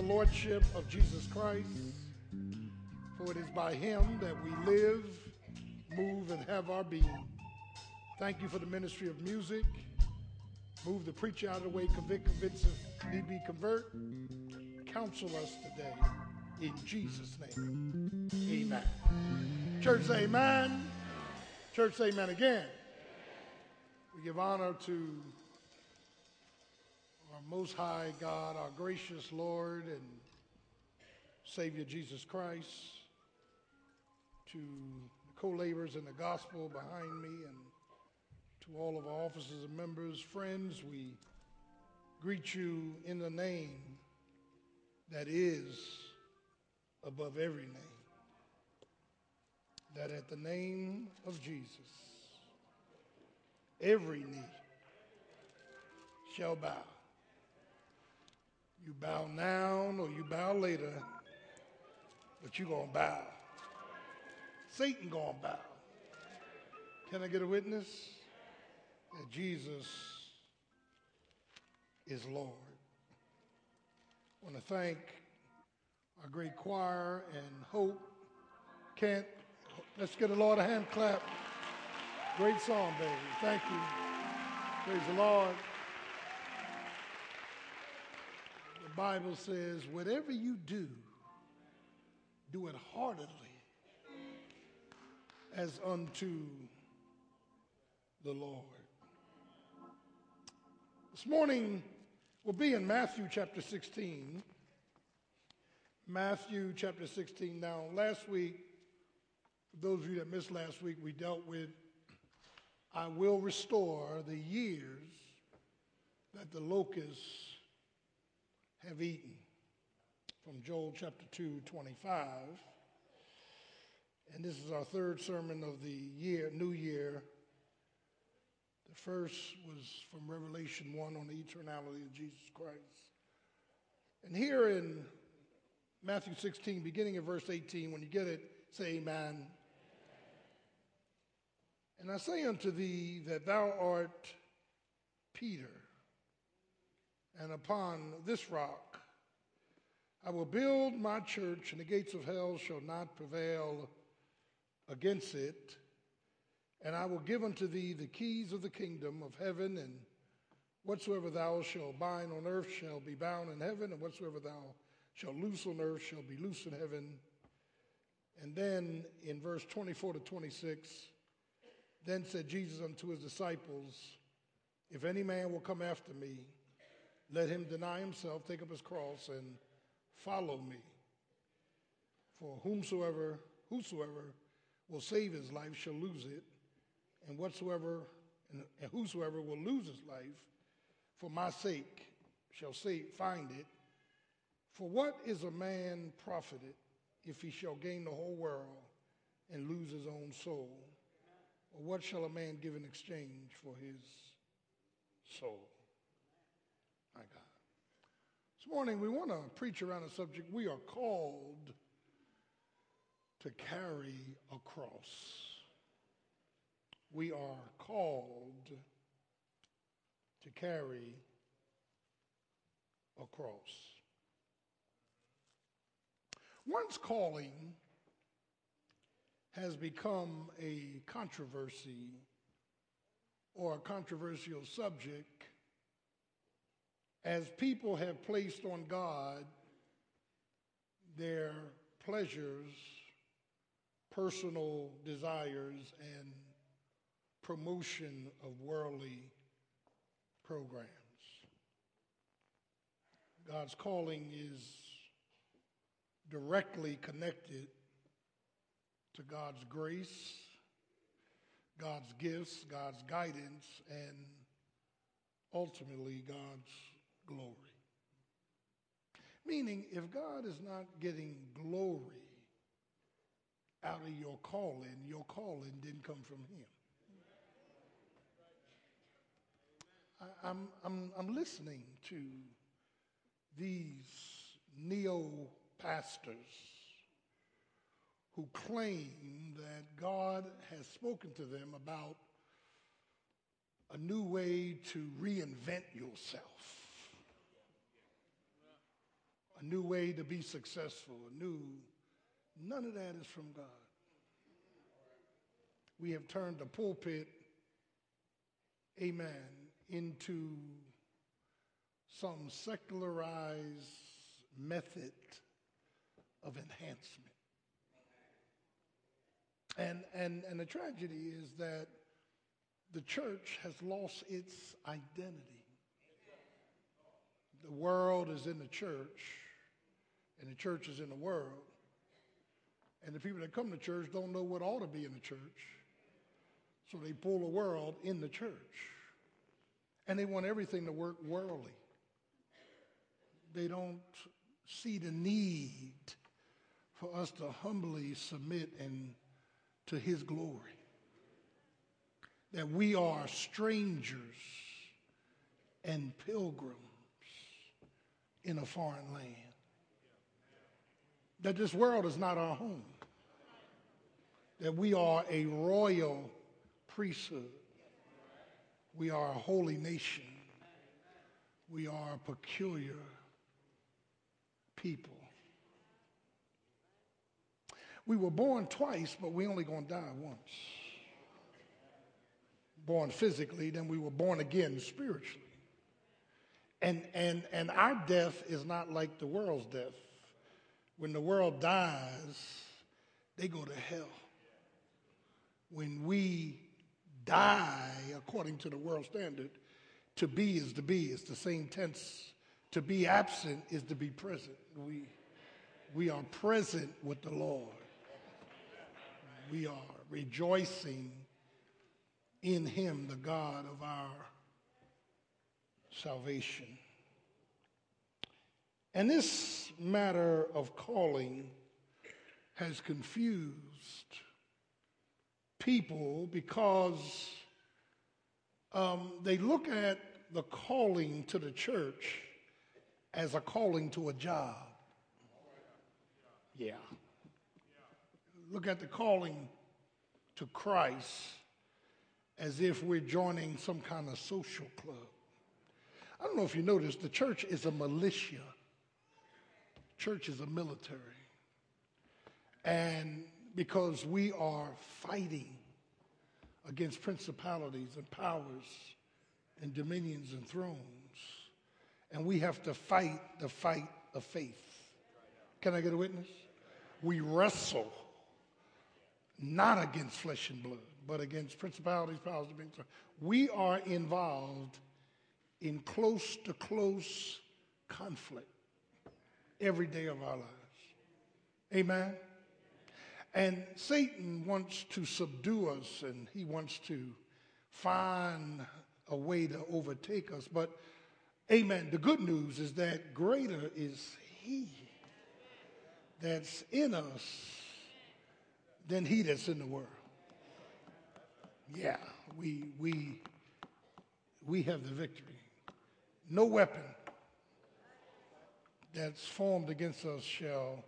the Lordship of Jesus Christ, for it is by him that we live, move, and have our being. Thank you for the ministry of music. Move the preacher out of the way, convict, convince, if need be, convert. Counsel us today. In Jesus' name, amen. Church, amen. Church, amen again. We give honor to our Most High God, our gracious Lord and Savior Jesus Christ, to the co laborers in the gospel behind me, and to all of our officers and members, friends, we greet you in the name that is above every name. That at the name of Jesus, every knee shall bow. You bow now or you bow later, but you're going to bow. Satan going to bow. Can I get a witness? That Jesus is Lord. I want to thank our great choir and Hope. Can't, let's get a Lord a hand clap. Great song, baby. Thank you. Praise the Lord. The Bible says, whatever you do, do it heartedly as unto the Lord. This morning, we'll be in Matthew chapter 16. Matthew chapter 16. Now, last week, those of you that missed last week, we dealt with I will restore the years that the locusts have eaten from Joel chapter 2, 25. And this is our third sermon of the year, new year. The first was from Revelation 1 on the eternality of Jesus Christ. And here in Matthew 16, beginning of verse 18, when you get it, say amen. And I say unto thee that thou art Peter, and upon this rock I will build my church, and the gates of hell shall not prevail against it. And I will give unto thee the keys of the kingdom of heaven, and whatsoever thou shalt bind on earth shall be bound in heaven, and whatsoever thou shalt loose on earth shall be loose in heaven. And then in verse 24 to 26, then said Jesus unto his disciples, If any man will come after me, let him deny himself, take up his cross, and follow me. For whomsoever, whosoever will save his life shall lose it, and whatsoever and whosoever will lose his life for my sake shall save, find it. For what is a man profited if he shall gain the whole world and lose his own soul? Or what shall a man give in exchange for his soul? This morning we want to preach around a subject we are called to carry a cross. We are called to carry a cross. One's calling has become a controversy or a controversial subject as people have placed on God their pleasures, personal desires, and promotion of worldly programs. God's calling is directly connected to God's grace, God's gifts, God's guidance, and ultimately God's glory. Meaning, if God is not getting glory out of your calling, your calling didn't come from Him. I, I'm, I'm, I'm listening to these neo pastors who claim that God has spoken to them about a new way to reinvent yourself. A new way to be successful, a new, none of that is from God. We have turned the pulpit, amen, into some secularized method of enhancement. And, and, and the tragedy is that the church has lost its identity. The world is in the church, and the church is in the world. And the people that come to church don't know what ought to be in the church. So they pull the world in the church. And they want everything to work worldly. They don't see the need for us to humbly submit and to his glory. That we are strangers and pilgrims in a foreign land. That this world is not our home. That we are a royal priesthood. We are a holy nation. We are a peculiar people. We were born twice, but we only going to die once. Born physically, then we were born again spiritually. And, and, and our death is not like the world's death. When the world dies, they go to hell. When we die, according to the world standard, to be is to be. It's the same tense. To be absent is to be present. We, we are present with the Lord we are rejoicing in him, the God of our salvation. And this matter of calling has confused people because um, they look at the calling to the church as a calling to a job. Yeah look at the calling to Christ as if we're joining some kind of social club. I don't know if you noticed, the church is a militia. Church is a military. And because we are fighting against principalities and powers and dominions and thrones, and we have to fight the fight of faith. Can I get a witness? We wrestle not against flesh and blood, but against principalities, powers, dominions. We are involved in close to close conflict every day of our lives. Amen. And Satan wants to subdue us and he wants to find a way to overtake us. But, amen, the good news is that greater is he that's in us than he that's in the world. Yeah, we, we, we have the victory. No weapon that's formed against us shall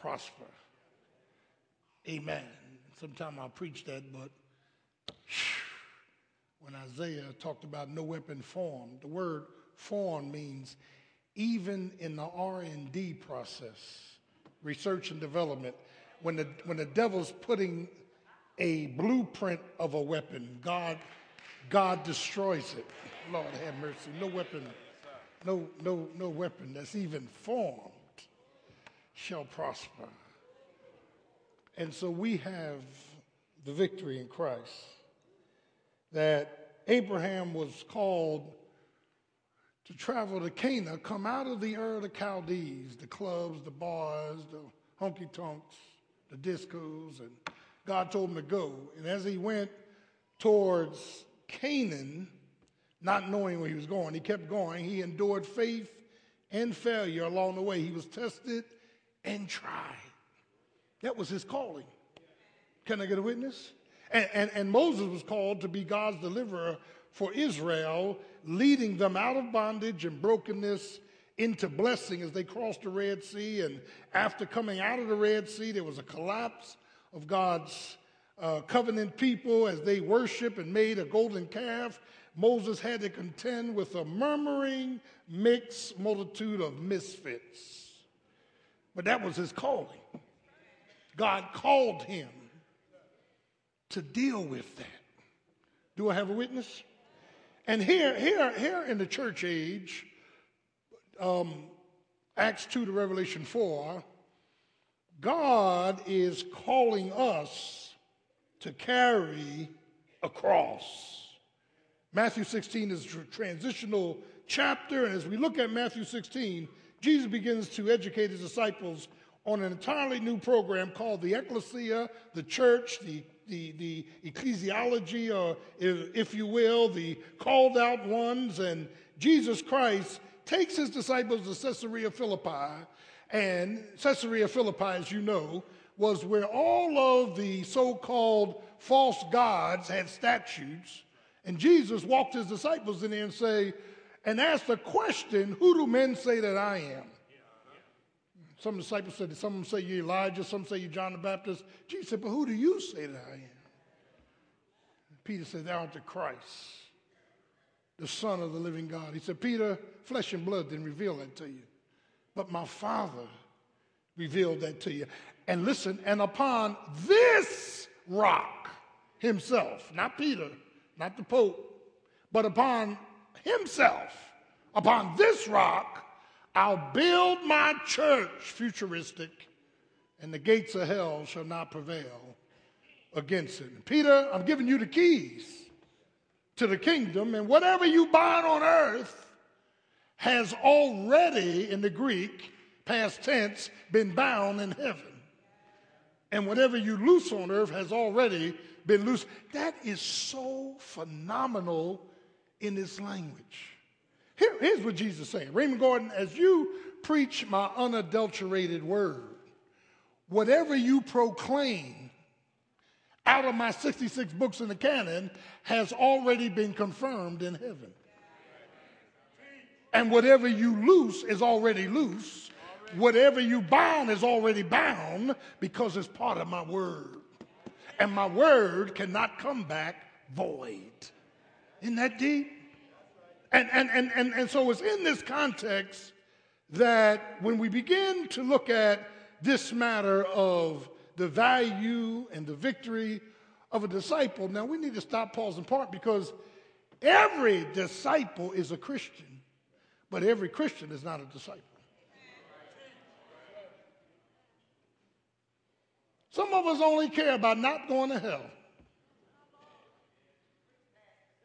prosper. Amen. Sometime I'll preach that, but when Isaiah talked about no weapon formed, the word formed means even in the R&D process, research and development, when the, when the devil's putting a blueprint of a weapon, God, God destroys it. Lord have mercy. No weapon, no, no, no weapon that's even formed shall prosper. And so we have the victory in Christ. That Abraham was called to travel to Canaan, come out of the Ur of the Chaldees, the clubs, the bars, the honky tonks, the discos, and God told him to go. And as he went towards Canaan, not knowing where he was going, he kept going. He endured faith and failure along the way. He was tested and tried. That was his calling. Can I get a witness? And, and, and, Moses was called to be God's deliverer for Israel, leading them out of bondage and brokenness into blessing as they crossed the Red Sea. And after coming out of the Red Sea, there was a collapse of God's uh, covenant people as they worshiped and made a golden calf. Moses had to contend with a murmuring, mixed multitude of misfits. But that was his calling. God called him to deal with that. Do I have a witness? And here, here, here in the church age, um, Acts 2 to Revelation 4, God is calling us to carry a cross. Matthew 16 is a transitional chapter, and as we look at Matthew 16, Jesus begins to educate his disciples on an entirely new program called the ecclesia, the church, the, the, the ecclesiology, or if, if you will, the called out ones. And Jesus Christ takes his disciples to Caesarea Philippi. And Caesarea Philippi, as you know, was where all of the so called false gods had statues. And Jesus walked his disciples in there and say, and asked the question, Who do men say that I am? Some disciples said, Some say you're Elijah, some say you're John the Baptist. Jesus said, But who do you say that I am? Peter said, Thou art the Christ, the Son of the living God. He said, Peter, flesh and blood didn't reveal that to you, but my Father revealed that to you. And listen, and upon this rock himself, not Peter, not the Pope, but upon himself, upon this rock, I'll build my church, futuristic, and the gates of hell shall not prevail against it. Peter, I'm giving you the keys to the kingdom, and whatever you bind on earth has already, in the Greek, past tense, been bound in heaven. And whatever you loose on earth has already been loose. That is so phenomenal in this language. Here, here's what Jesus is saying Raymond Gordon, as you preach my unadulterated word, whatever you proclaim out of my 66 books in the canon has already been confirmed in heaven. And whatever you loose is already loose. Whatever you bound is already bound because it's part of my word. And my word cannot come back void. Isn't that deep? And, and, and, and, and so it's in this context that when we begin to look at this matter of the value and the victory of a disciple, now we need to stop, pause, and part because every disciple is a Christian, but every Christian is not a disciple. Some of us only care about not going to hell.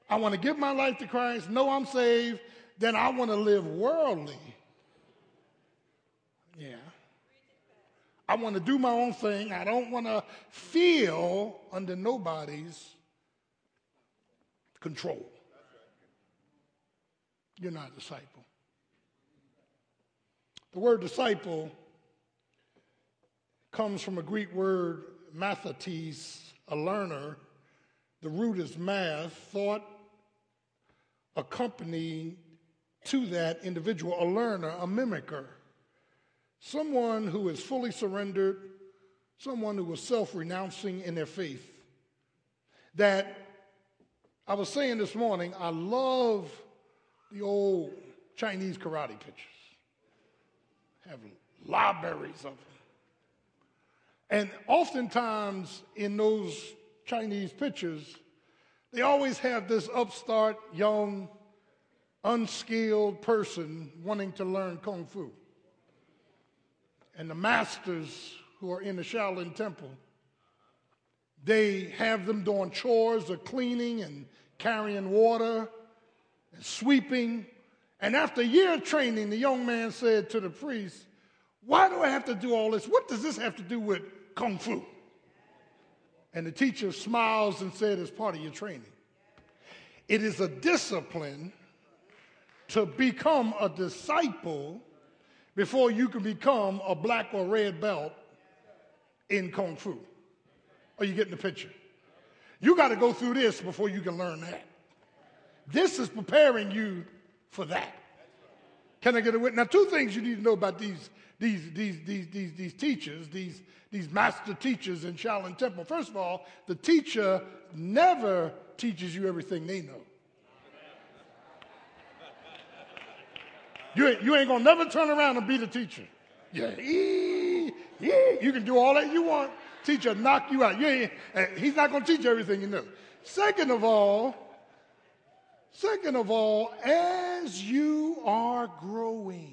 I want to give my life to Christ, know I'm saved, then I want to live worldly. Yeah. I want to do my own thing. I don't want to feel under nobody's control. You're not a disciple. The word disciple comes from a Greek word, mathetes, a learner. The root is math, thought, accompanying to that individual a learner, a mimicker, someone who is fully surrendered, someone who is self renouncing in their faith. That I was saying this morning, I love the old Chinese karate pictures. Have libraries of them. And oftentimes in those Chinese pictures, they always have this upstart, young, unskilled person wanting to learn Kung Fu. And the masters who are in the Shaolin Temple, they have them doing chores of cleaning and carrying water and sweeping. And after a year of training, the young man said to the priest, Why do I have to do all this? What does this have to do with Kung Fu? And the teacher smiles and said, It's part of your training. It is a discipline to become a disciple before you can become a black or red belt in Kung Fu. Are you getting the picture? You got to go through this before you can learn that. This is preparing you for that. Can I get a witness? Now, two things you need to know about these, these, these, these, these, these teachers, these, these master teachers in Shaolin Temple. First of all, the teacher never teaches you everything they know. You ain't, you ain't gonna never turn around and be the teacher. Yeah, ee, ee, you can do all that you want. Teacher knock you out. You eh, he's not gonna teach you everything you know. Second of all, second of all, as you are growing,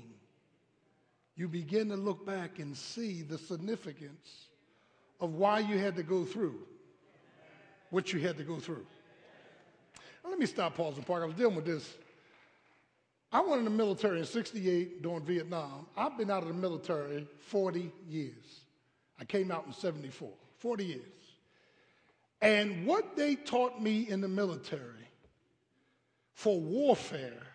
you begin to look back and see the significance of why you had to go through what you had to go through. Now, let me stop, pause, and park. I was dealing with this. I went in the military in 68 during Vietnam. I've been out of the military 40 years. I came out in 74, 40 years. And what they taught me in the military for warfare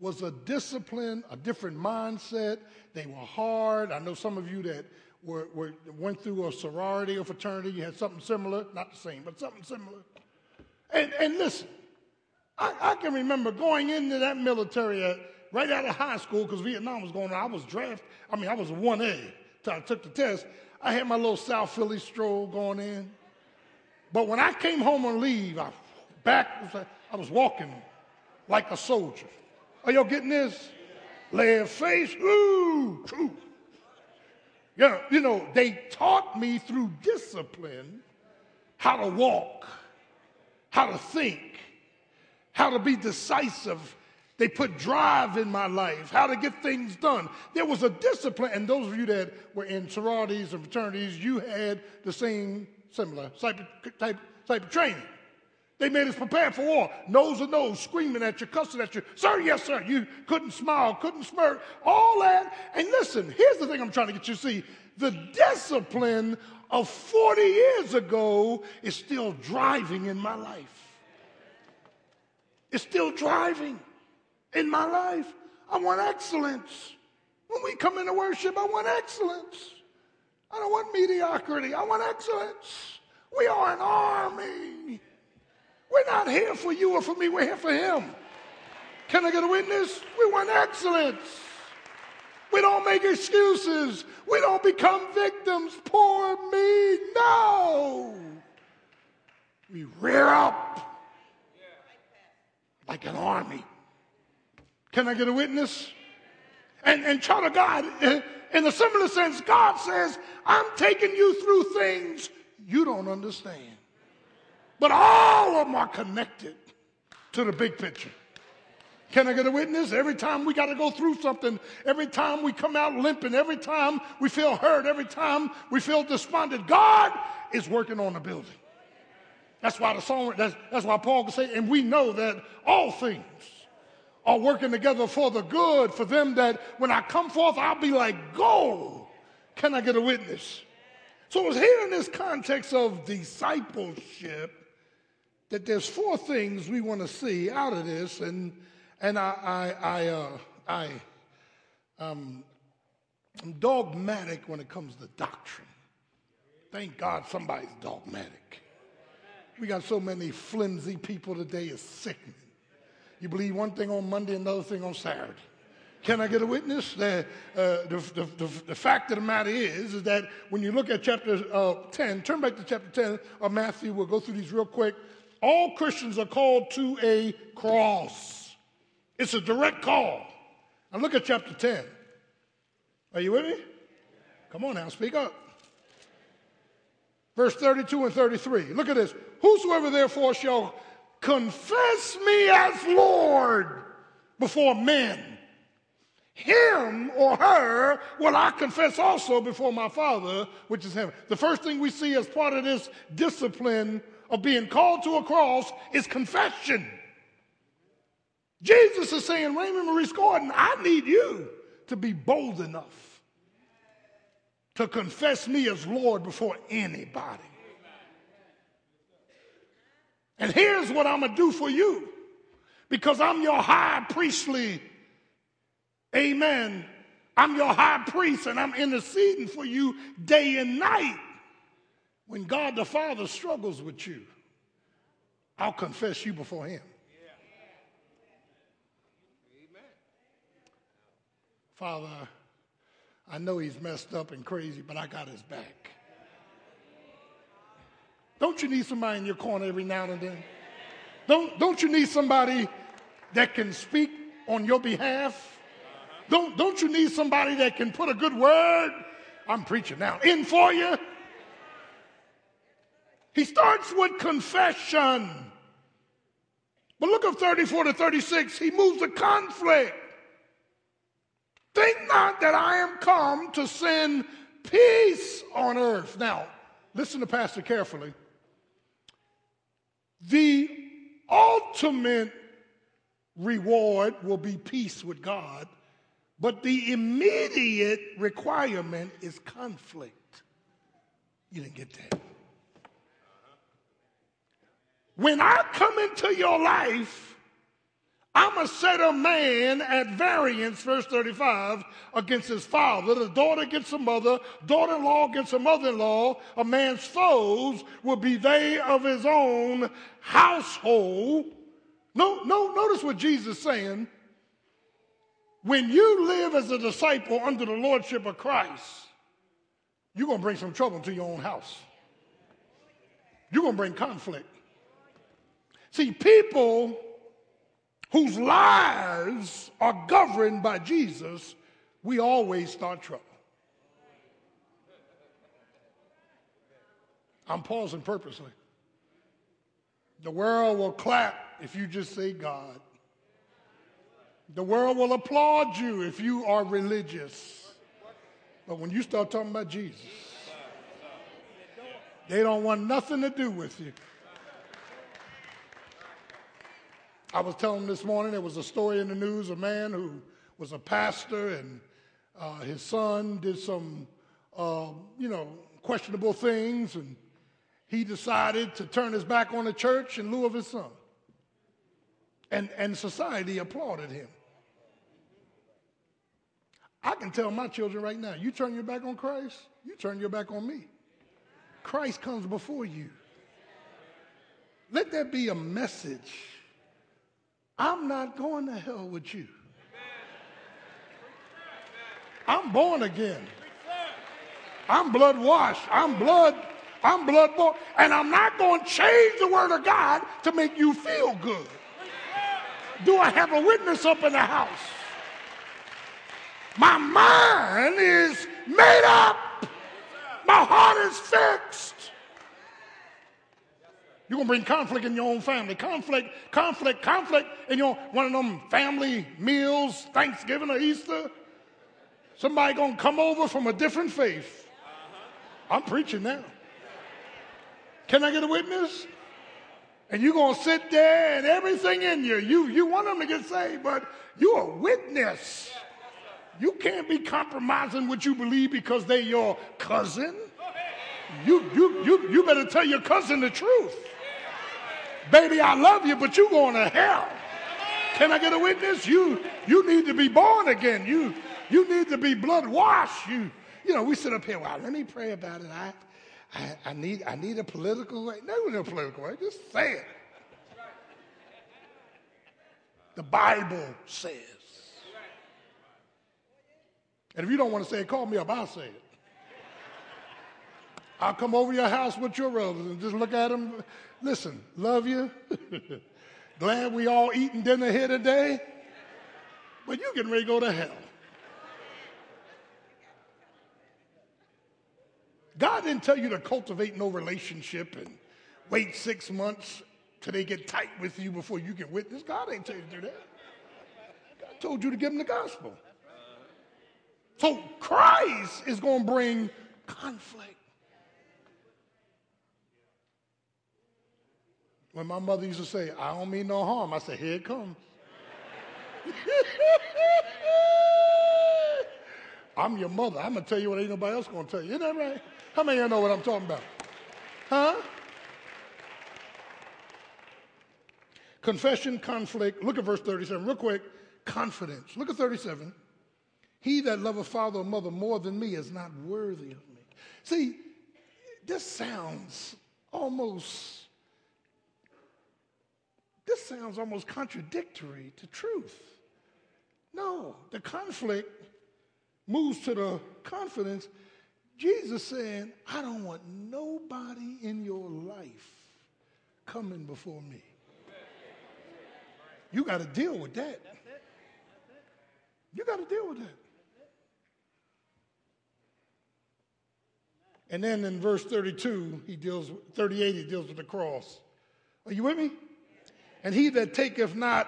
was a discipline, a different mindset. They were hard. I know some of you that were, were, went through a sorority or fraternity, you had something similar, not the same, but something similar. And, and listen, I, I can remember going into that military at, right out of high school because Vietnam was going on. I was drafted, I mean, I was 1A until I took the test. I had my little South Philly stroll going in. But when I came home on leave, I back, I was walking like a soldier. Are y'all getting this? Left face, ooh, true. Yeah, you know, they taught me through discipline how to walk, how to think, how to be decisive. They put drive in my life, how to get things done. There was a discipline, and those of you that were in sororities and fraternities, you had the same similar type type, type of training. They made us prepare for war, nose to nose, screaming at you, cussing at you. Sir, yes, sir. You couldn't smile, couldn't smirk, all that. And listen, here's the thing I'm trying to get you to see. The discipline of 40 years ago is still driving in my life. It's still driving in my life. I want excellence. When we come into worship, I want excellence. I don't want mediocrity. I want excellence. We are an army. We're not here for you or for me, we're here for Him. Can I get a witness? We want excellence. We don't make excuses. We don't become victims. Poor me. No. We rear up like an army. Can I get a witness? And, and child of God, eh, in a similar sense, God says, I'm taking you through things you don't understand. But all of them are connected to the big picture. Can I get a witness? Every time we got to go through something, every time we come out limping, every time we feel hurt, every time we feel despondent, God is working on the building. That's why the song, that's, that's why Paul can say, and we know that all things are working together for the good for them that when I come forth, I'll be like gold. Can I get a witness? So it's here in this context of discipleship that there's four things we want to see out of this, and and I I I, uh, I um, I'm dogmatic when it comes to doctrine. Thank God somebody's dogmatic. We got so many flimsy people today, it's sickening. You believe one thing on Monday, another thing on Saturday. Can I get a witness? The, uh, the, the, the, the, fact of the matter is, is that when you look at chapter uh, 10, turn back to chapter 10 of Matthew, we'll go through these real quick all Christians are called to a cross. It's a direct call. Now look at chapter 10. Are you with me? Come on now, speak up. Verse 32 and 33. Look at this. Whosoever therefore shall confess me as Lord before men, him or her will I confess also before my Father, which is heaven. The first thing we see as part of this discipline of being called to a cross is confession. Jesus is saying, Raymond Maurice Gordon, I need you to be bold enough to confess me as Lord before anybody. And here's what I'm going to do for you because I'm your high priestly, amen. I'm your high priest and I'm interceding for you day and night. When God the Father struggles with you, I'll confess you before Him. Father, I know he's messed up and crazy, but I got his back. Don't you need somebody in your corner every now and then? Don't, don't you need somebody that can speak on your behalf? Don't, don't you need somebody that can put a good word? I'm preaching now. In for you. He starts with confession. But look at 34 to 36. He moves to conflict. Think not that I am come to send peace on earth. Now, listen to Pastor carefully. The ultimate reward will be peace with God, but the immediate requirement is conflict. You didn't get that. When I come into your life, I'm a set a man at variance, verse 35, against his father, the daughter against the mother, daughter in law against the mother in law. A man's foes will be they of his own household. No, no, notice what Jesus is saying. When you live as a disciple under the lordship of Christ, you're going to bring some trouble to your own house. You're going to bring conflict. See, people whose lives are governed by Jesus, we always start trouble. I'm pausing purposely. The world will clap if you just say God. The world will applaud you if you are religious. But when you start talking about Jesus, they don't want nothing to do with you. I was telling this morning there was a story in the news a man who was a pastor and uh, his son did some, uh, you know, questionable things, and he decided to turn his back on the church in lieu of his son. And, and society applauded him. I can tell my children right now you turn your back on Christ, you turn your back on me. Christ comes before you. Let that be a message I'm not going to hell with you. I'm born again. I'm blood washed. I'm blood. I'm blood born. And I'm not going to change the word of God to make you feel good. Do I have a witness up in the house? My mind is made up. My heart is fixed. You're to bring conflict in your own family. Conflict, conflict, conflict in your one of them family meals, Thanksgiving or Easter. Somebody to come over from a different faith. I'm preaching now. Can I get a witness? And you're to sit there and everything in you, you, you want them to get saved, but you're a witness. You can't be compromising what you believe because they're your cousin. You, you, you, you better tell your cousin the truth. Baby, I love you, but you're going to hell. Can I get a witness? You, you need to be born again. You, you need to be blood washed. You, you know, we sit up here, well, let me pray about it. I, I, I need, I need a political way. No, no political way. Just say it. The Bible says. And if you don't want to say it, call me up. I'll say it. I'll come over your house with your brothers and just look at them Listen, love you. Glad we all eating dinner here today. But you getting ready to go to hell. God didn't tell you to cultivate no relationship and wait six months till they get tight with you before you can witness. God ain't tell you to do that. God told you to give them the gospel. So Christ is going to bring conflict. When my mother used to say, I don't mean no harm, I said, here it comes. I'm your mother. I'm going to tell you what ain't nobody else going to tell you. Isn't that right? How many of you know what I'm talking about? Huh? Confession, conflict. Look at verse 37 real quick. Confidence. Look at 37. He that loveth father or mother more than me is not worthy of me. See, this sounds almost this sounds almost contradictory to truth. No, the conflict moves to the confidence. Jesus saying, I don't want nobody in your life coming before me. You got to deal with that. You got to deal with that. And then in verse 32, he deals 38, he deals with the cross. Are you with me? And he that taketh not,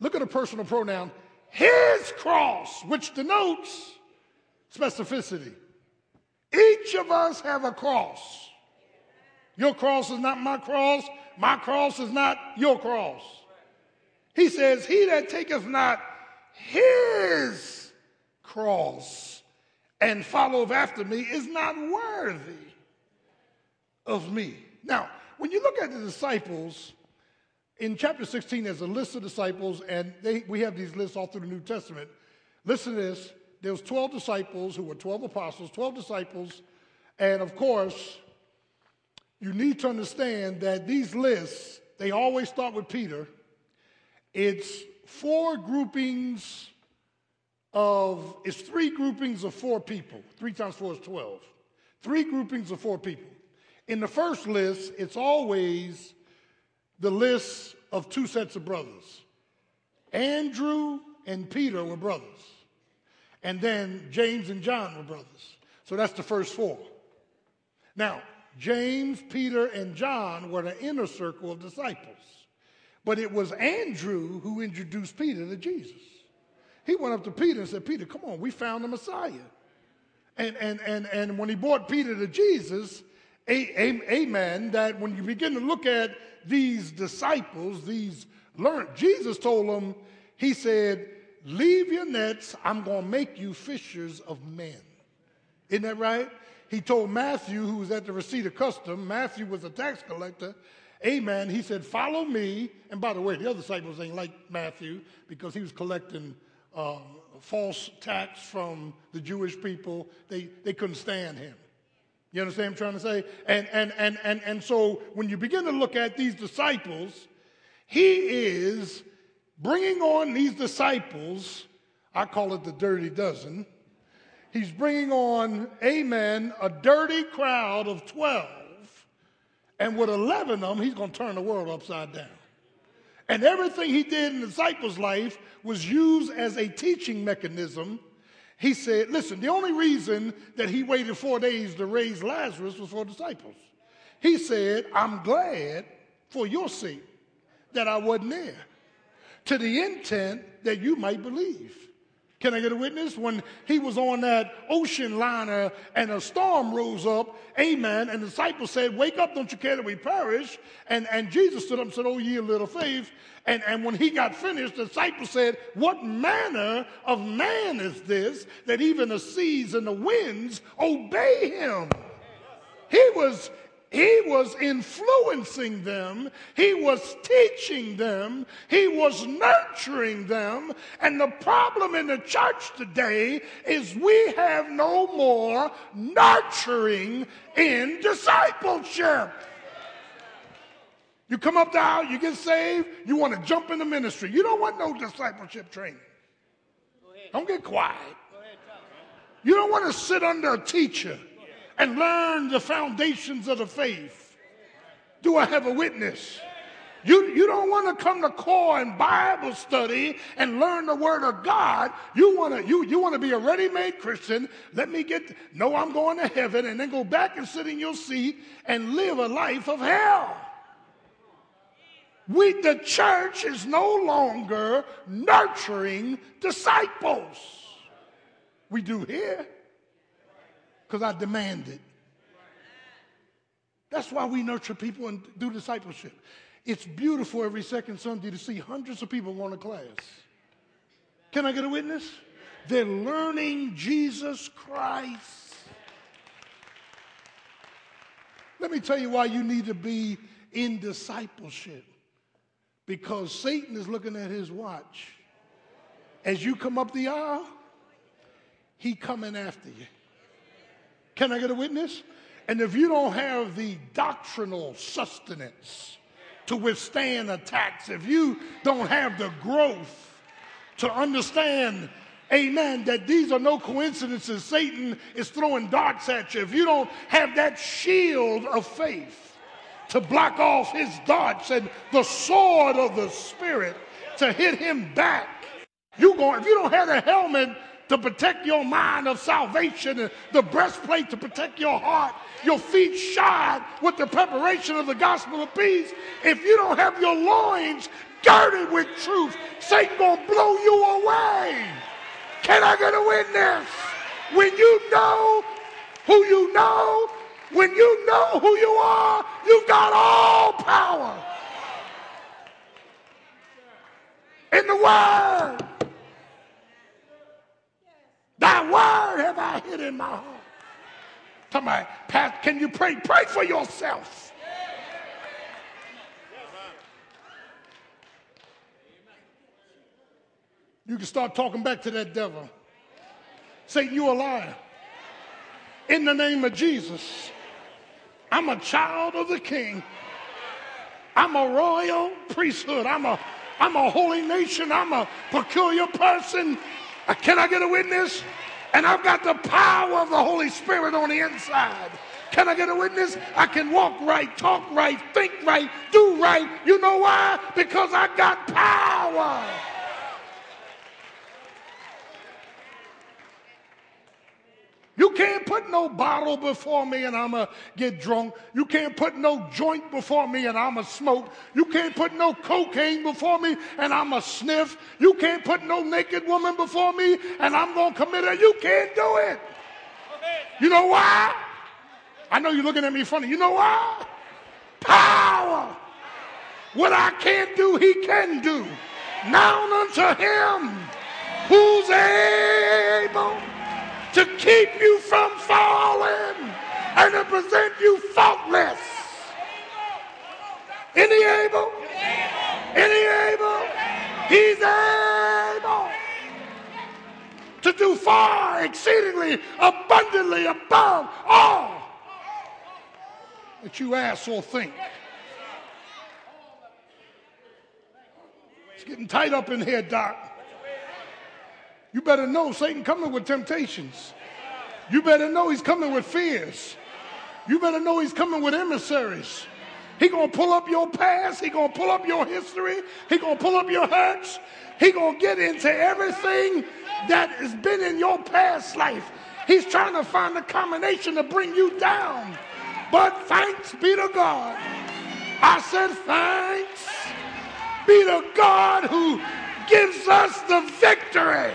look at a personal pronoun, his cross, which denotes specificity. Each of us have a cross. Your cross is not my cross. My cross is not your cross. He says, He that taketh not his cross and followeth after me is not worthy of me. Now, when you look at the disciples, in chapter 16, there's a list of disciples, and they, we have these lists all through the New Testament. Listen to this. There was 12 disciples who were 12 apostles, 12 disciples, and of course, you need to understand that these lists, they always start with Peter. It's four groupings of, it's three groupings of four people. Three times four is 12. Three groupings of four people. In the first list, it's always the list of two sets of brothers. Andrew and Peter were brothers. And then James and John were brothers. So that's the first four. Now, James, Peter, and John were the inner circle of disciples. But it was Andrew who introduced Peter to Jesus. He went up to Peter and said, Peter, come on, we found the Messiah. And, and, and, and when he brought Peter to Jesus, amen, that when you begin to look at these disciples, these learned, Jesus told them, he said, leave your nets, I'm going to make you fishers of men. Isn't that right? He told Matthew, who was at the receipt of custom, Matthew was a tax collector, amen. He said, follow me. And by the way, the other disciples ain't like Matthew because he was collecting um, false tax from the Jewish people. They, they couldn't stand him. You understand what I'm trying to say? And, and, and, and, and so when you begin to look at these disciples, he is bringing on these disciples. I call it the dirty dozen. He's bringing on, amen, a dirty crowd of 12. And with 11 of them, he's going to turn the world upside down. And everything he did in the disciples' life was used as a teaching mechanism he said, listen, the only reason that he waited four days to raise Lazarus was for disciples. He said, I'm glad for your sake that I wasn't there, to the intent that you might believe. Can I get a witness? When he was on that ocean liner and a storm rose up, amen, and the disciples said, Wake up, don't you care that we perish? And, and Jesus stood up and said, Oh, ye little faith. And, and when he got finished, the disciples said, What manner of man is this that even the seas and the winds obey him? He was he was influencing them, he was teaching them, he was nurturing them. And the problem in the church today is we have no more nurturing in discipleship. You come up the aisle, you get saved, you want to jump in the ministry. You don't want no discipleship training. Don't get quiet. You don't want to sit under a teacher and learn the foundations of the faith. Do I have a witness? You, you don't want to come to core and Bible study and learn the word of God. You want to you, you want to be a ready-made Christian. Let me get no, I'm going to heaven, and then go back and sit in your seat and live a life of hell. We, the church is no longer nurturing disciples. We do here because I demand it. That's why we nurture people and do discipleship. It's beautiful every second Sunday to see hundreds of people going to class. Can I get a witness? They're learning Jesus Christ. Let me tell you why you need to be in discipleship because Satan is looking at his watch. As you come up the aisle, he coming after you. Can I get a witness? And if you don't have the doctrinal sustenance to withstand attacks, if you don't have the growth to understand, amen, that these are no coincidences, Satan is throwing darts at you, if you don't have that shield of faith, to block off his darts and the sword of the Spirit to hit him back. You going, if you don't have the helmet to protect your mind of salvation and the breastplate to protect your heart, your feet shod with the preparation of the gospel of peace, if you don't have your loins girded with truth, Satan gonna blow you away. Can I get a witness? When you know who you know, when you know who you are, you've got all power. In the Word. Thy Word have I hid in my heart. Somebody, Pat, can you pray? Pray for yourself. You can start talking back to that devil. Satan, you a liar. In the name of Jesus, I'm a child of the king. I'm a royal priesthood. I'm a, I'm a holy nation. I'm a peculiar person. Uh, can I get a witness? And I've got the power of the Holy Spirit on the inside. Can I get a witness? I can walk right, talk right, think right, do right. You know why? Because I got power. Can't put no bottle before me and I'ma get drunk. You can't put no joint before me and I'ma smoke. You can't put no cocaine before me and I'ma sniff. You can't put no naked woman before me and I'm gonna commit it. You can't do it. You know why? I know you're looking at me funny. You know why? Power. What I can't do, he can do. Now unto him who's able to keep you from falling and to present you faultless. Any able? Any able? He's able to do far, exceedingly, abundantly above all that you ask or think. It's getting tight up in here, Doc. You better know Satan coming with temptations. You better know he's coming with fears. You better know he's coming with emissaries. He gonna pull up your past. He gonna pull up your history. He gonna pull up your hurts. He gonna get into everything that has been in your past life. He's trying to find a combination to bring you down. But thanks be to God. I said thanks be to God who gives us the victory.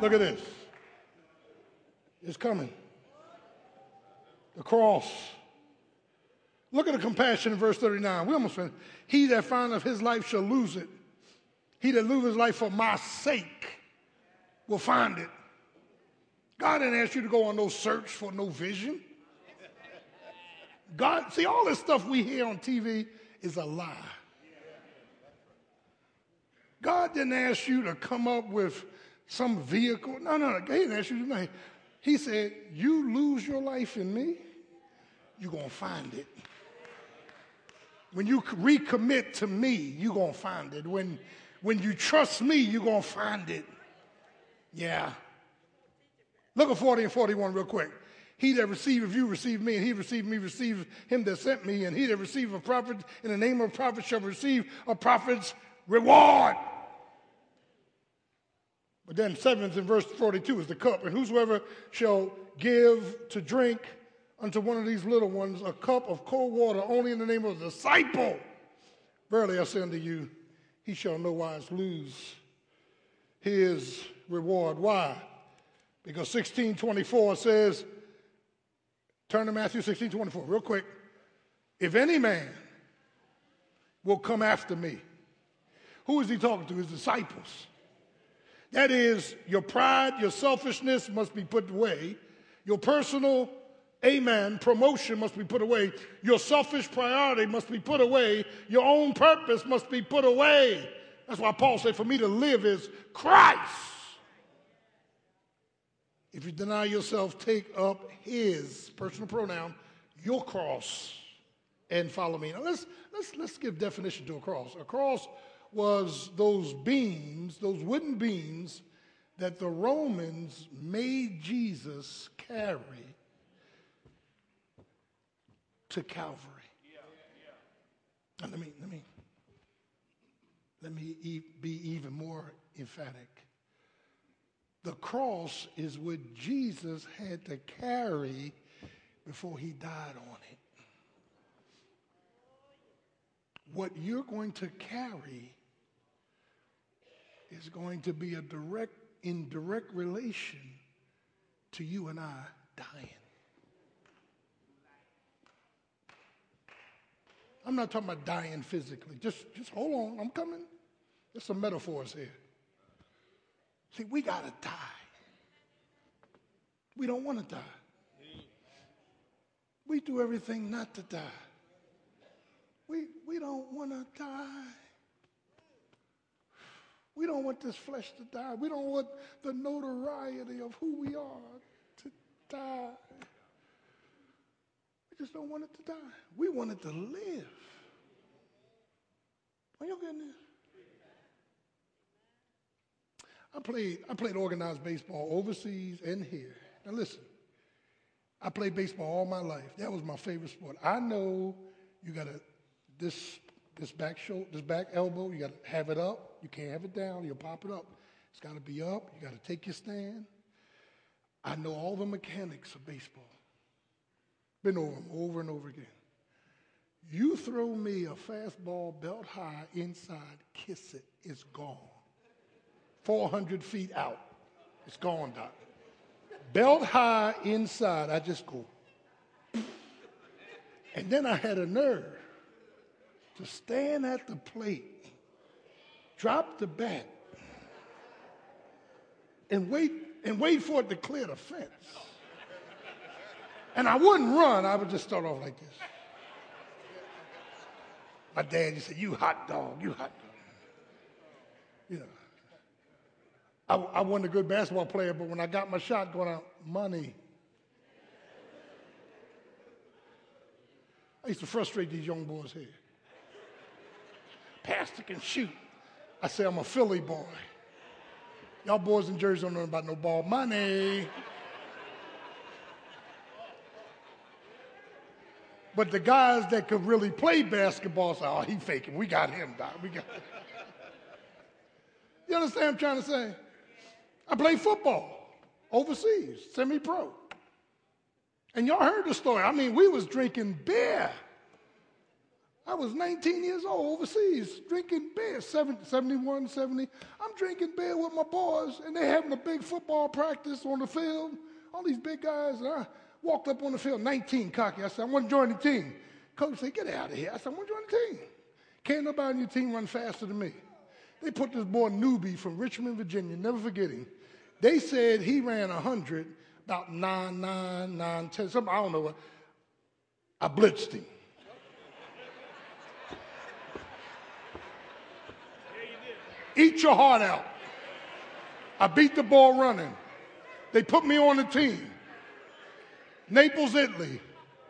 Look at this. It's coming. The cross. Look at the compassion in verse 39. We almost finished. He that findeth his life shall lose it. He that loses his life for my sake will find it. God didn't ask you to go on no search for no vision. God, see, all this stuff we hear on TV is a lie. God didn't ask you to come up with some vehicle. No, no, no. He didn't ask you to nothing. He said, You lose your life in me, you're going to find it. When you recommit to me, you're going to find it. When, when you trust me, you're going to find it. Yeah. Look at 40 and 41 real quick. He that receiveth you receive me, and he received me receive him that sent me, and he that receiveth a prophet in the name of a prophet shall receive a prophet's reward. But then seventh in verse 42 is the cup. And whosoever shall give to drink unto one of these little ones a cup of cold water only in the name of a disciple, verily I say unto you, he shall no wise lose his reward. Why? Because 1624 says, turn to Matthew 1624 real quick. If any man will come after me, who is he talking to? His disciples. That is, your pride, your selfishness must be put away. Your personal, amen, promotion must be put away. Your selfish priority must be put away. Your own purpose must be put away. That's why Paul said, For me to live is Christ. If you deny yourself, take up his personal pronoun, your cross, and follow me. Now let's let's let's give definition to a cross. A cross was those beams, those wooden beams that the Romans made Jesus carry to Calvary. And let me, let me, let me be even more emphatic. The cross is what Jesus had to carry before he died on it. What you're going to carry is going to be a direct, in direct relation to you and I dying. I'm not talking about dying physically. Just, just hold on. I'm coming. There's some metaphors here. See, we got to die. We don't want to die. We do everything not to die. We, we don't want to die. We don't want this flesh to die. We don't want the notoriety of who we are to die. We just don't want it to die. We want it to live. Are you getting this? I played, I played organized baseball overseas and here. Now listen, I played baseball all my life. That was my favorite sport. I know you got to this this back shoulder, this back elbow, you got to have it up. You can't have it down. You'll pop it up. It's got to be up. You got to take your stand. I know all the mechanics of baseball. Been over them over and over again. You throw me a fastball belt high inside, kiss it, it's gone. 400 feet out, it's gone, Doc. Belt high inside, I just go. And then I had a nerve to stand at the plate, drop the bat, and wait and wait for it to clear the fence. And I wouldn't run, I would just start off like this. My dad used to say, You hot dog, you hot dog. You know. I, I wasn't a good basketball player, but when I got my shot going out, money. I used to frustrate these young boys here. Pastor can shoot. I say, I'm a Philly boy. Y'all boys in Jersey don't know about no ball money. But the guys that could really play basketball say, oh, he faking. We got him, Doc. We got him. You understand what I'm trying to say? I play football overseas, semi-pro. And y'all heard the story. I mean, we was drinking beer. I was 19 years old overseas drinking beer, 70, 71, 70. I'm drinking beer with my boys, and they're having a big football practice on the field. All these big guys. And I, Walked up on the field, 19 cocky. I said, I want to join the team. Coach said, get out of here. I said, I want to join the team. Can't nobody on your team run faster than me. They put this boy newbie from Richmond, Virginia, never forget him. They said he ran 100, about 9, 9, 9, 10, something, I don't know what. I blitzed him. Eat your heart out. I beat the ball running. They put me on the team. Naples, Italy,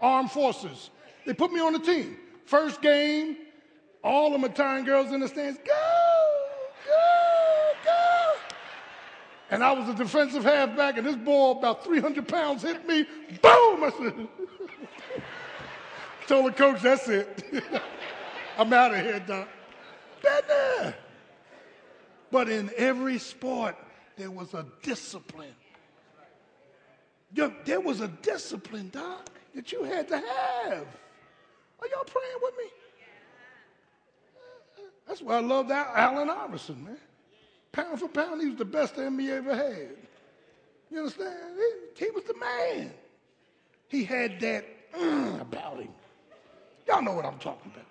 armed forces. They put me on the team. First game, all the Italian girls in the stands, go, go, go. And I was a defensive halfback, and this ball, about 300 pounds, hit me. Boom! I said, told the coach, that's it. I'm out of here, Doc. Been But in every sport, there was a discipline. There was a discipline, Doc, that you had to have. Are y'all praying with me? That's why I love that Allen Iverson, man. Pound for pound, he was the best the NBA ever had. You understand? He, he was the man. He had that mm, about him. Y'all know what I'm talking about.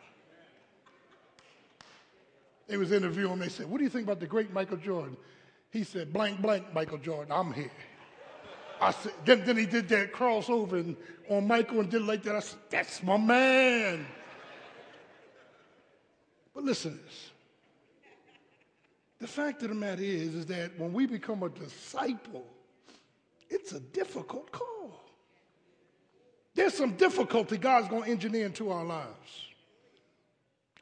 They was interviewing him. They said, "What do you think about the great Michael Jordan?" He said, "Blank, blank, Michael Jordan. I'm here." I said, then, then he did that crossover and, on Michael and did like that. I said, that's my man. But listen to this. The fact of the matter is, is that when we become a disciple, it's a difficult call. There's some difficulty God's going to engineer into our lives.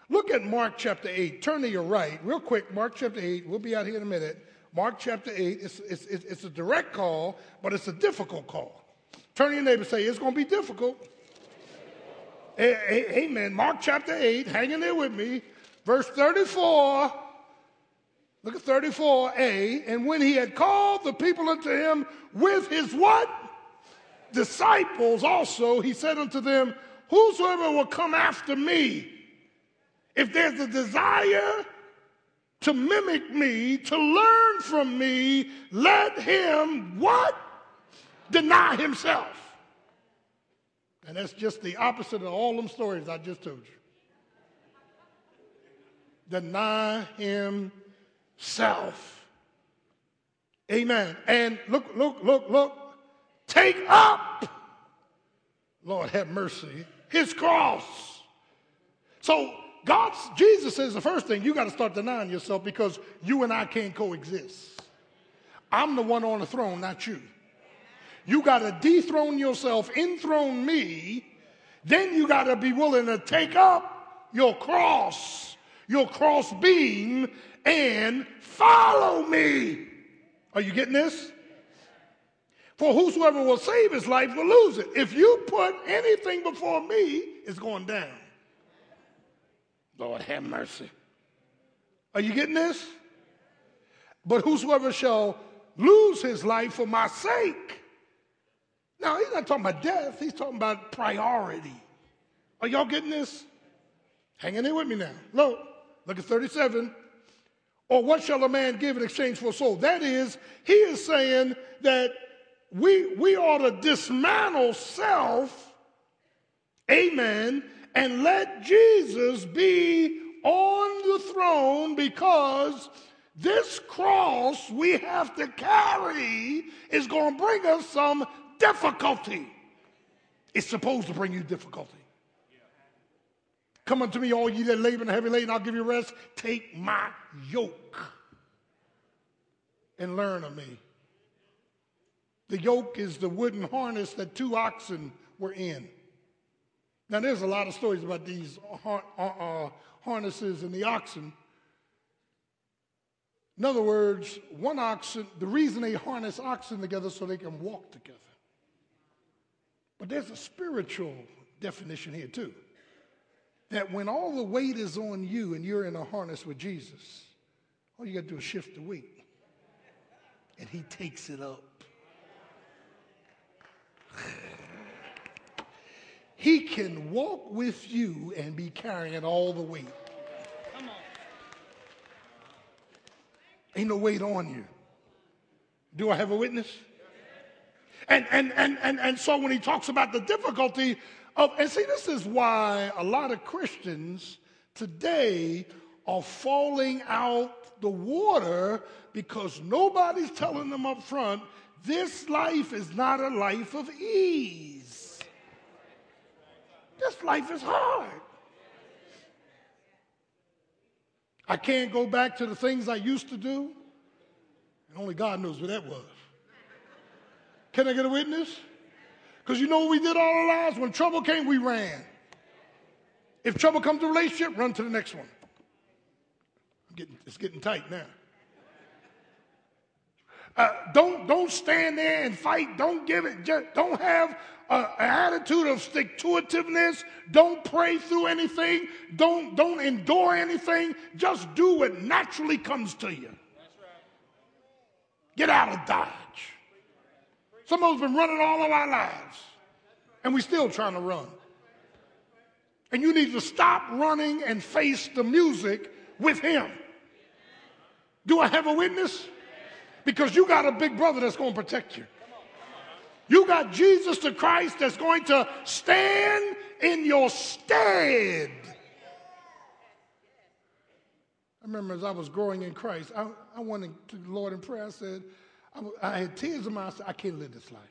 Look at Mark chapter 8. Turn to your right, real quick. Mark chapter 8. We'll be out here in a minute. Mark chapter 8, it's, it's, it's a direct call, but it's a difficult call. Turn to your neighbor and say, It's going to be difficult Amen. Mark chapter 8, hanging there with me, verse 34. Look at 34a. And when he had called the people unto him with his what? Disciples also, he said unto them, Whosoever will come after me, if there's a desire to mimic me, to learn from me, let him what? Deny himself. And that's just the opposite of all them stories I just told you. Deny himself. Amen. And look, look, look, look. Take up, Lord have mercy, his cross. So God's Jesus says the first thing, you got to start denying yourself because you and I can't coexist. I'm the one on the throne, not you. You got to dethrone yourself, enthrone me. Then you got to be willing to take up your cross, your cross beam, and follow me. Are you getting this? For whosoever will save his life will lose it. If you put anything before me, it's going down. Lord have mercy. Are you getting this? But whosoever shall lose his life for my sake now, he's not talking about death, he's talking about priority. Are y'all getting this? Hanging in with me now. Look, look at 37. Or what shall a man give in exchange for a soul? That is, he is saying that we, we ought to dismantle self, amen, and let Jesus be on the throne because this cross we have to carry is going to bring us some difficulty. It's supposed to bring you difficulty. Come unto me, all ye that labor and heavy laden, I'll give you rest. Take my yoke and learn of me. The yoke is the wooden harness that two oxen were in. Now, there's a lot of stories about these uh, harnesses and the oxen. In other words, one oxen, the reason they harness oxen together so they can walk together. But there's a spiritual definition here, too. That when all the weight is on you and you're in a harness with Jesus, all you got to do is shift the weight, and He takes it up. He can walk with you and be carrying all the weight. Ain't no weight on you. Do I have a witness? And, and, and, and, and so when he talks about the difficulty of, and see, this is why a lot of Christians today are falling out the water because nobody's telling them up front this life is not a life of ease. This life is hard. I can't go back to the things I used to do, and only God knows what that was. Can I get a witness? Because you know what we did all our lives? When trouble came, we ran. If trouble comes to relationship, run to the next one. Getting, it's getting tight now. Uh, don't, don't stand there and fight. Don't give it. Just, don't have an attitude of stick to itiveness. Don't pray through anything. Don't, don't endure anything. Just do what naturally comes to you. Get out of Dodge. Some of us been running all of our lives, and we still trying to run. And you need to stop running and face the music with him. Do I have a witness? Because you got a big brother that's going to protect you. You got Jesus the Christ that's going to stand in your stead. I remember as I was growing in Christ, I, I went to the Lord in prayer. I said, I, I had tears in my eyes. I can't live this life.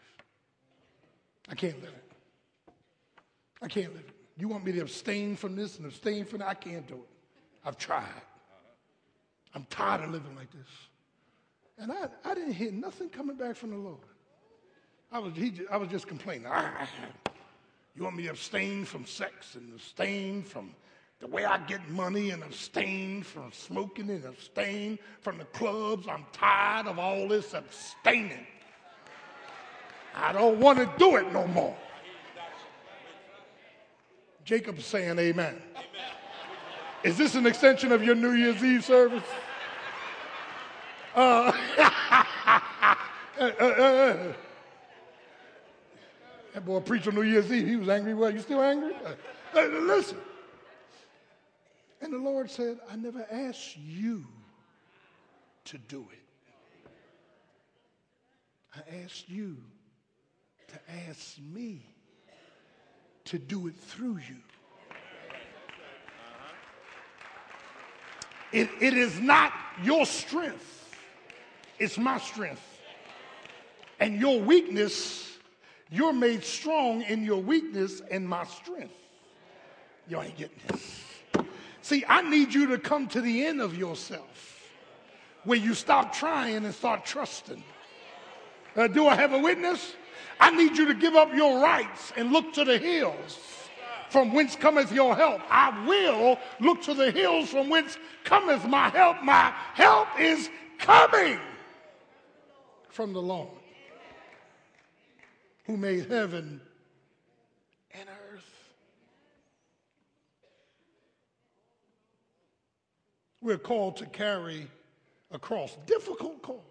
I can't live it. I can't live it. You want me to abstain from this and abstain from that? I can't do it. I've tried. I'm tired of living like this. And I, I didn't hear nothing coming back from the Lord. I was, he, I was just complaining. Ah, you want me to abstain from sex and abstain from the way I get money and abstain from smoking and abstain from the clubs. I'm tired of all this abstaining. I don't want to do it no more. Jacob's saying amen. Is this an extension of your New Year's Eve service? Uh, uh, uh, that boy preached on New Year's Eve. He was angry. Well, you still angry? Uh, listen. And the Lord said, I never asked you to do it. I asked you to ask me to do it through you. Uh-huh. It, it is not your strength, it's my strength. And your weakness, you're made strong in your weakness and my strength. You ain't getting this. See, I need you to come to the end of yourself where you stop trying and start trusting. Uh, do I have a witness? I need you to give up your rights and look to the hills from whence cometh your help. I will look to the hills from whence cometh my help. My help is coming from the Lord who made heaven and earth. We're called to carry a cross. Difficult call.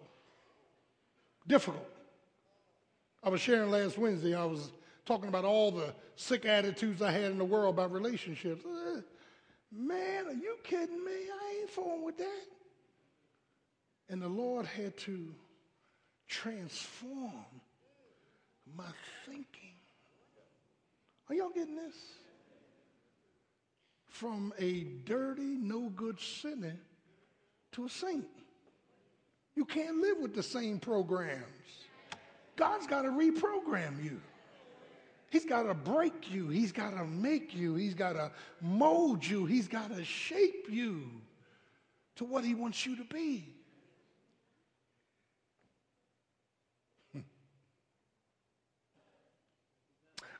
Difficult. I was sharing last Wednesday, I was talking about all the sick attitudes I had in the world about relationships. Uh, man, are you kidding me? I ain't fooling with that. And the Lord had to transform my thinking. Are y'all getting this? From a dirty, no good sinner to a saint. You can't live with the same programs. God's got to reprogram you. He's got to break you. He's got to make you. He's got to mold you. He's got to shape you to what he wants you to be.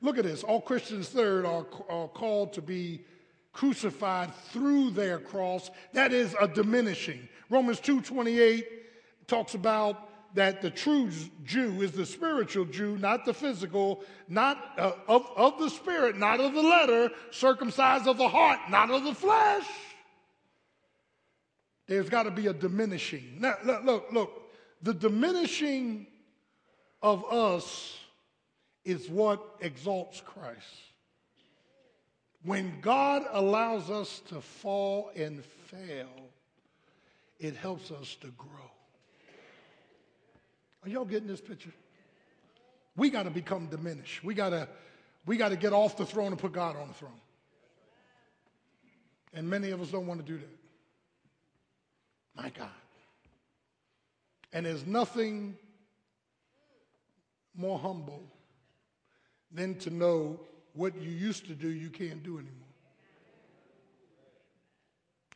Look at this. All Christians, third, are, are called to be crucified through their cross. That is a diminishing. Romans 2.28 talks about that the true Jew is the spiritual Jew, not the physical, not uh, of, of the spirit, not of the letter, circumcised of the heart, not of the flesh. There's got to be a diminishing. Now, look, look, look. The diminishing of us is what exalts Christ. When God allows us to fall and fail, it helps us to grow. Are y'all getting this picture? We got to become diminished. We got to we got to get off the throne and put God on the throne. And many of us don't want to do that. My God. And there's nothing more humble than to know what you used to do you can't do anymore.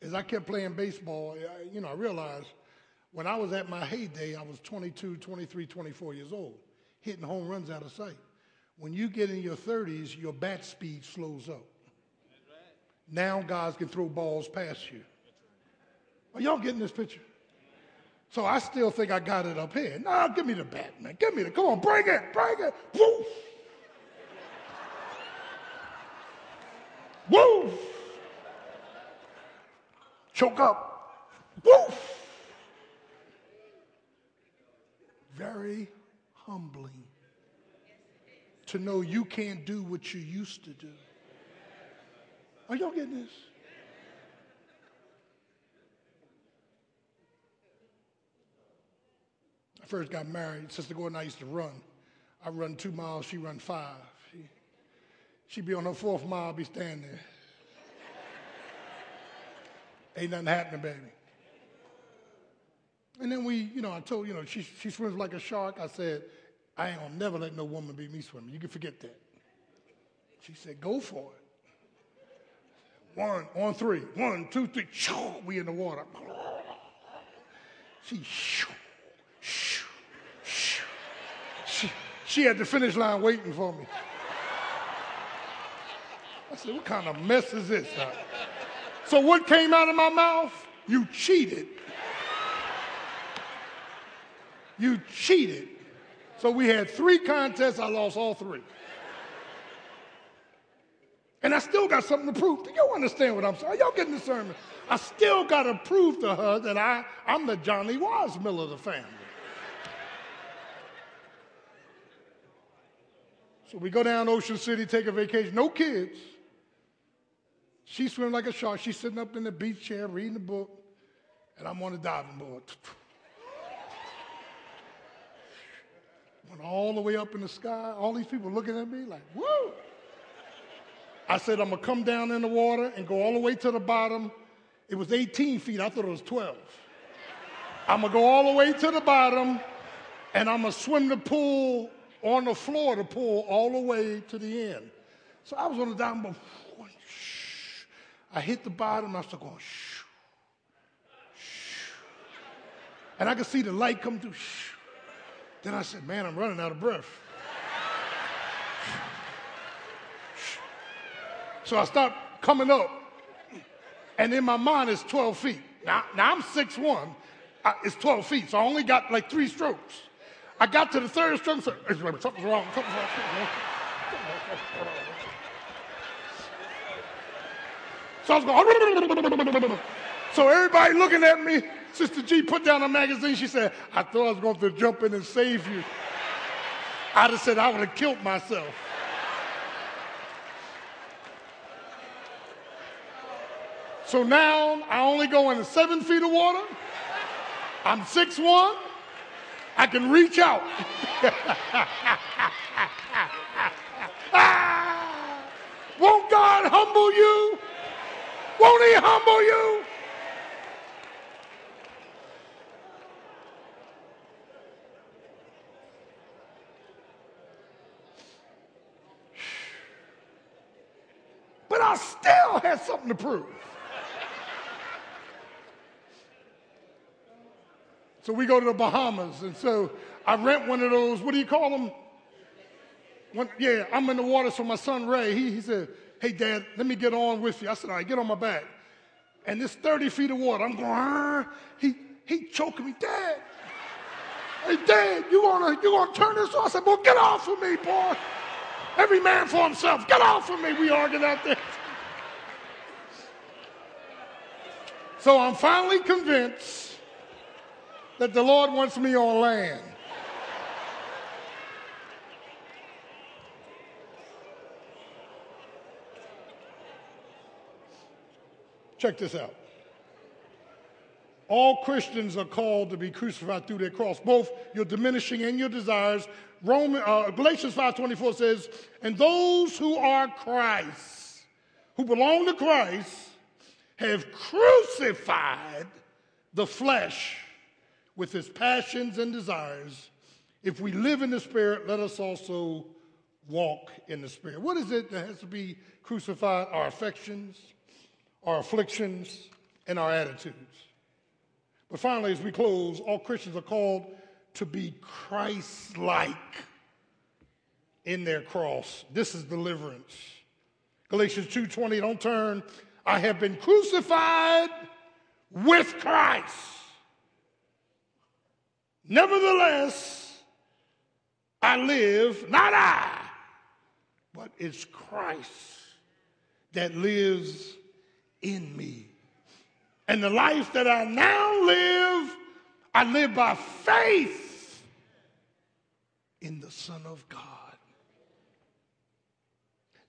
As I kept playing baseball, you know, I realized when I was at my heyday, I was 22, 23, 24 years old, hitting home runs out of sight. When you get in your 30s, your bat speed slows up. Now guys can throw balls past you. Are y'all getting this picture? So I still think I got it up here. Nah, give me the bat, man. Give me the, come on, bring it, bring it. Woo! Woo! Choke up. Woo! very humbling to know you can't do what you used to do. Are y'all getting this? I first got married, Sister Gordon and I used to run. I run two miles, she run five. She, she'd be on her fourth mile, be standing there. Ain't nothing happening, baby. And then we, you know, I told, you know, she, she swims like a shark. I said, I ain't gonna never let no woman beat me swimming. You can forget that. She said, go for it. One, on three. One, two, three. Shoo, we in the water. She, shoo, shoo, shoo. She, she had the finish line waiting for me. Said, what kind of mess is this? Huh? So what came out of my mouth? You cheated. You cheated. So we had three contests. I lost all three. And I still got something to prove. Do you understand what I'm saying? Y'all getting the sermon? I still got to prove to her that I, I'm the Johnny Weissmuller of the family. So we go down Ocean City, take a vacation, no kids. She swims like a shark. She's sitting up in the beach chair reading a book, and I'm on the diving board. Went all the way up in the sky. All these people looking at me like, woo! I said, I'm to come down in the water and go all the way to the bottom. It was 18 feet. I thought it was 12. I'm to go all the way to the bottom and I'm to swim the pool on the floor the pool all the way to the end. So I was on the down, but I hit the bottom. I started going, shh, shh. And I could see the light come through. Shh. Then I said, man, I'm running out of breath. So I start coming up. And in my mind, it's 12 feet. Now, now I'm 6'1. I, it's 12 feet. So I only got like three strokes. I got to the third stroke. So, something's wrong. Something's wrong. Something's wrong. So I was going. So everybody looking at me. Sister G put down a magazine. She said, I thought I was going to jump in and save you. I'd have said I would have killed myself. So now I only go into seven feet of water. I'm 6'1. I can reach out. ah, won't God humble you? Won't He humble you? But I still had something to prove. So we go to the Bahamas. And so I rent one of those, what do you call them? One, yeah, I'm in the water. So my son Ray, he, he said, Hey, Dad, let me get on with you. I said, All right, get on my back. And this 30 feet of water, I'm going, ah. he, he choking me, Dad. Hey, Dad, you gonna, you gonna turn this off? I said, Well, get off of me, boy. Every man for himself. Get off of me. We arguing out there. So I'm finally convinced that the Lord wants me on land. Check this out. All Christians are called to be crucified through their cross, both your diminishing and your desires. Roman, uh, Galatians 5.24 says, and those who are Christ, who belong to Christ, have crucified the flesh with his passions and desires. If we live in the Spirit, let us also walk in the Spirit. What is it that has to be crucified? Our affections, our afflictions, and our attitudes. But finally, as we close, all Christians are called to be Christ like in their cross. This is deliverance. Galatians 2:20, don't turn. I have been crucified with Christ. Nevertheless, I live, not I, but it's Christ that lives in me. And the life that I now live, I live by faith in the Son of God.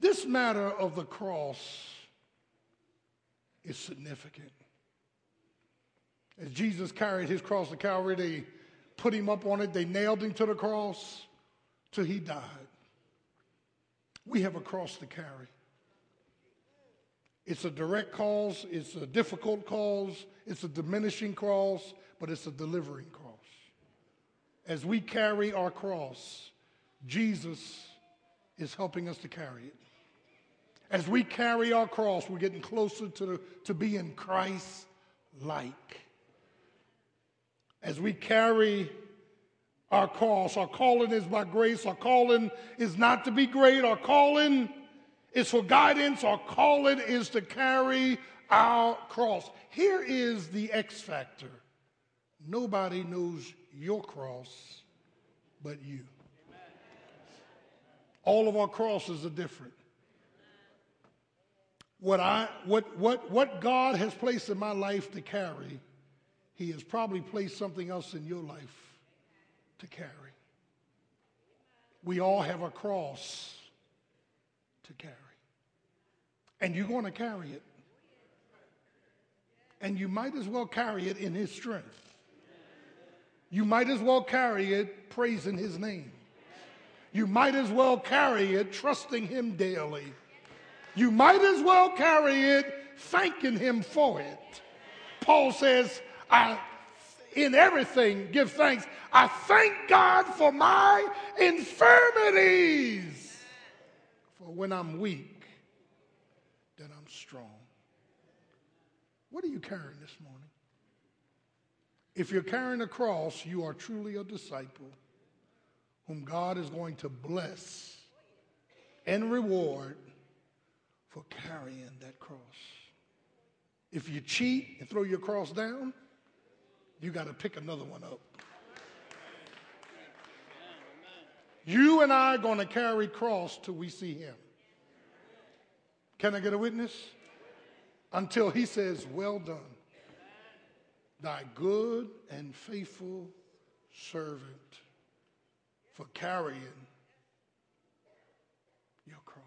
This matter of the cross is significant. As Jesus carried his cross to Calvary, they put him up on it, they nailed him to the cross till he died. We have a cross to carry. It's a direct cause, it's a difficult cause, it's a diminishing cross, but it's a delivering cross. As we carry our cross, Jesus is helping us to carry it. As we carry our cross, we're getting closer to, to being Christ like as we carry our cross. Our calling is by grace. Our calling is not to be great. Our calling is for guidance. Our calling is to carry our cross. Here is the X factor nobody knows your cross but you. All of our crosses are different. what, I, what, what, what God has placed in my life to carry, He has probably placed something else in your life to carry. We all have a cross to carry. And you're going to carry it. And you might as well carry it in His strength. You might as well carry it praising His name. You might as well carry it trusting Him daily. You might as well carry it thanking Him for it. Paul says, I in everything give thanks. I thank God for my infirmities. When I'm weak, then I'm strong. What are you carrying this morning? If you're carrying a cross, you are truly a disciple whom God is going to bless and reward for carrying that cross. If you cheat and throw your cross down, you got to pick another one up. You and I are going to carry cross till we see him. Can I get a witness? Until he says, Well done, thy good and faithful servant, for carrying your cross.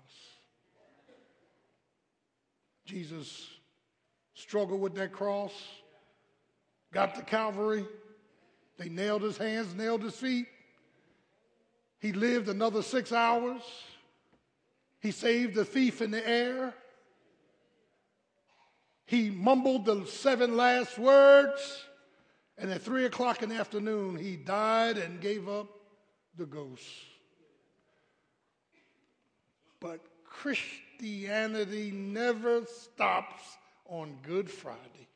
Jesus struggled with that cross got to Calvary. They nailed his hands, nailed his feet. He lived another six hours. He saved the thief in the air. He mumbled the seven last words. And at three o'clock in the afternoon, he died and gave up the ghost. But Christianity never stops on Good Friday.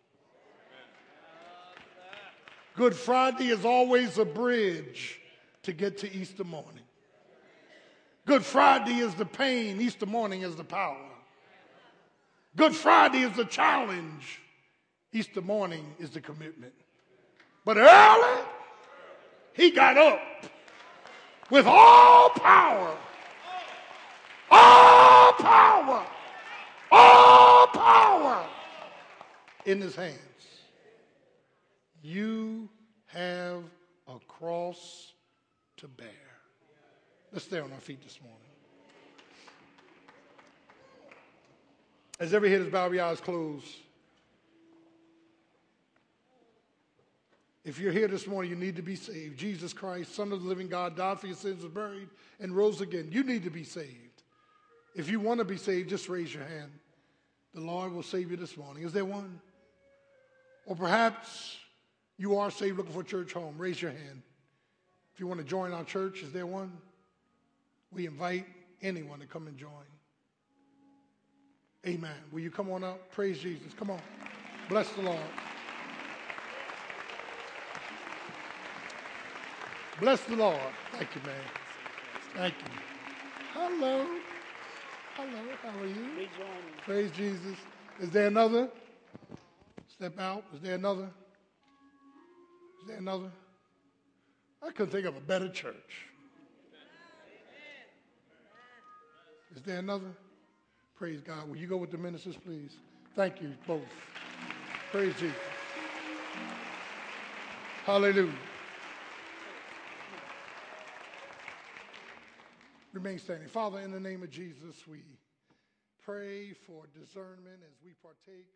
Good Friday is always a bridge to get to Easter morning. Good Friday is the pain, Easter morning is the power. Good Friday is the challenge, Easter morning is the commitment. But early, he got up with all power, all power, all power in his hands. You have a cross to bear. Let's stay on our feet this morning. As every head is bowed, every eyes closed. If you're here this morning, you need to be saved. Jesus Christ, Son of the living God, died for your sins, was buried, and rose again. You need to be saved. If you want to be saved, just raise your hand. The Lord will save you this morning. Is there one? Or perhaps you are saved looking for a church home, raise your hand. If you want to join our church, is there one? We invite anyone to come and join. Amen. Will you come on up? Praise Jesus. Come on. Bless the Lord. Bless the Lord. Thank you, man. Thank you. Hello. Hello. How are you? Praise Jesus. Is there another? Step out. Is there another? Is there another? I couldn't think of a better church. Is there another? Praise God. Will you go with the ministers, please? Thank you both. Praise Jesus. Hallelujah. Remain standing. Father, in the name of Jesus, we pray for discernment as we partake.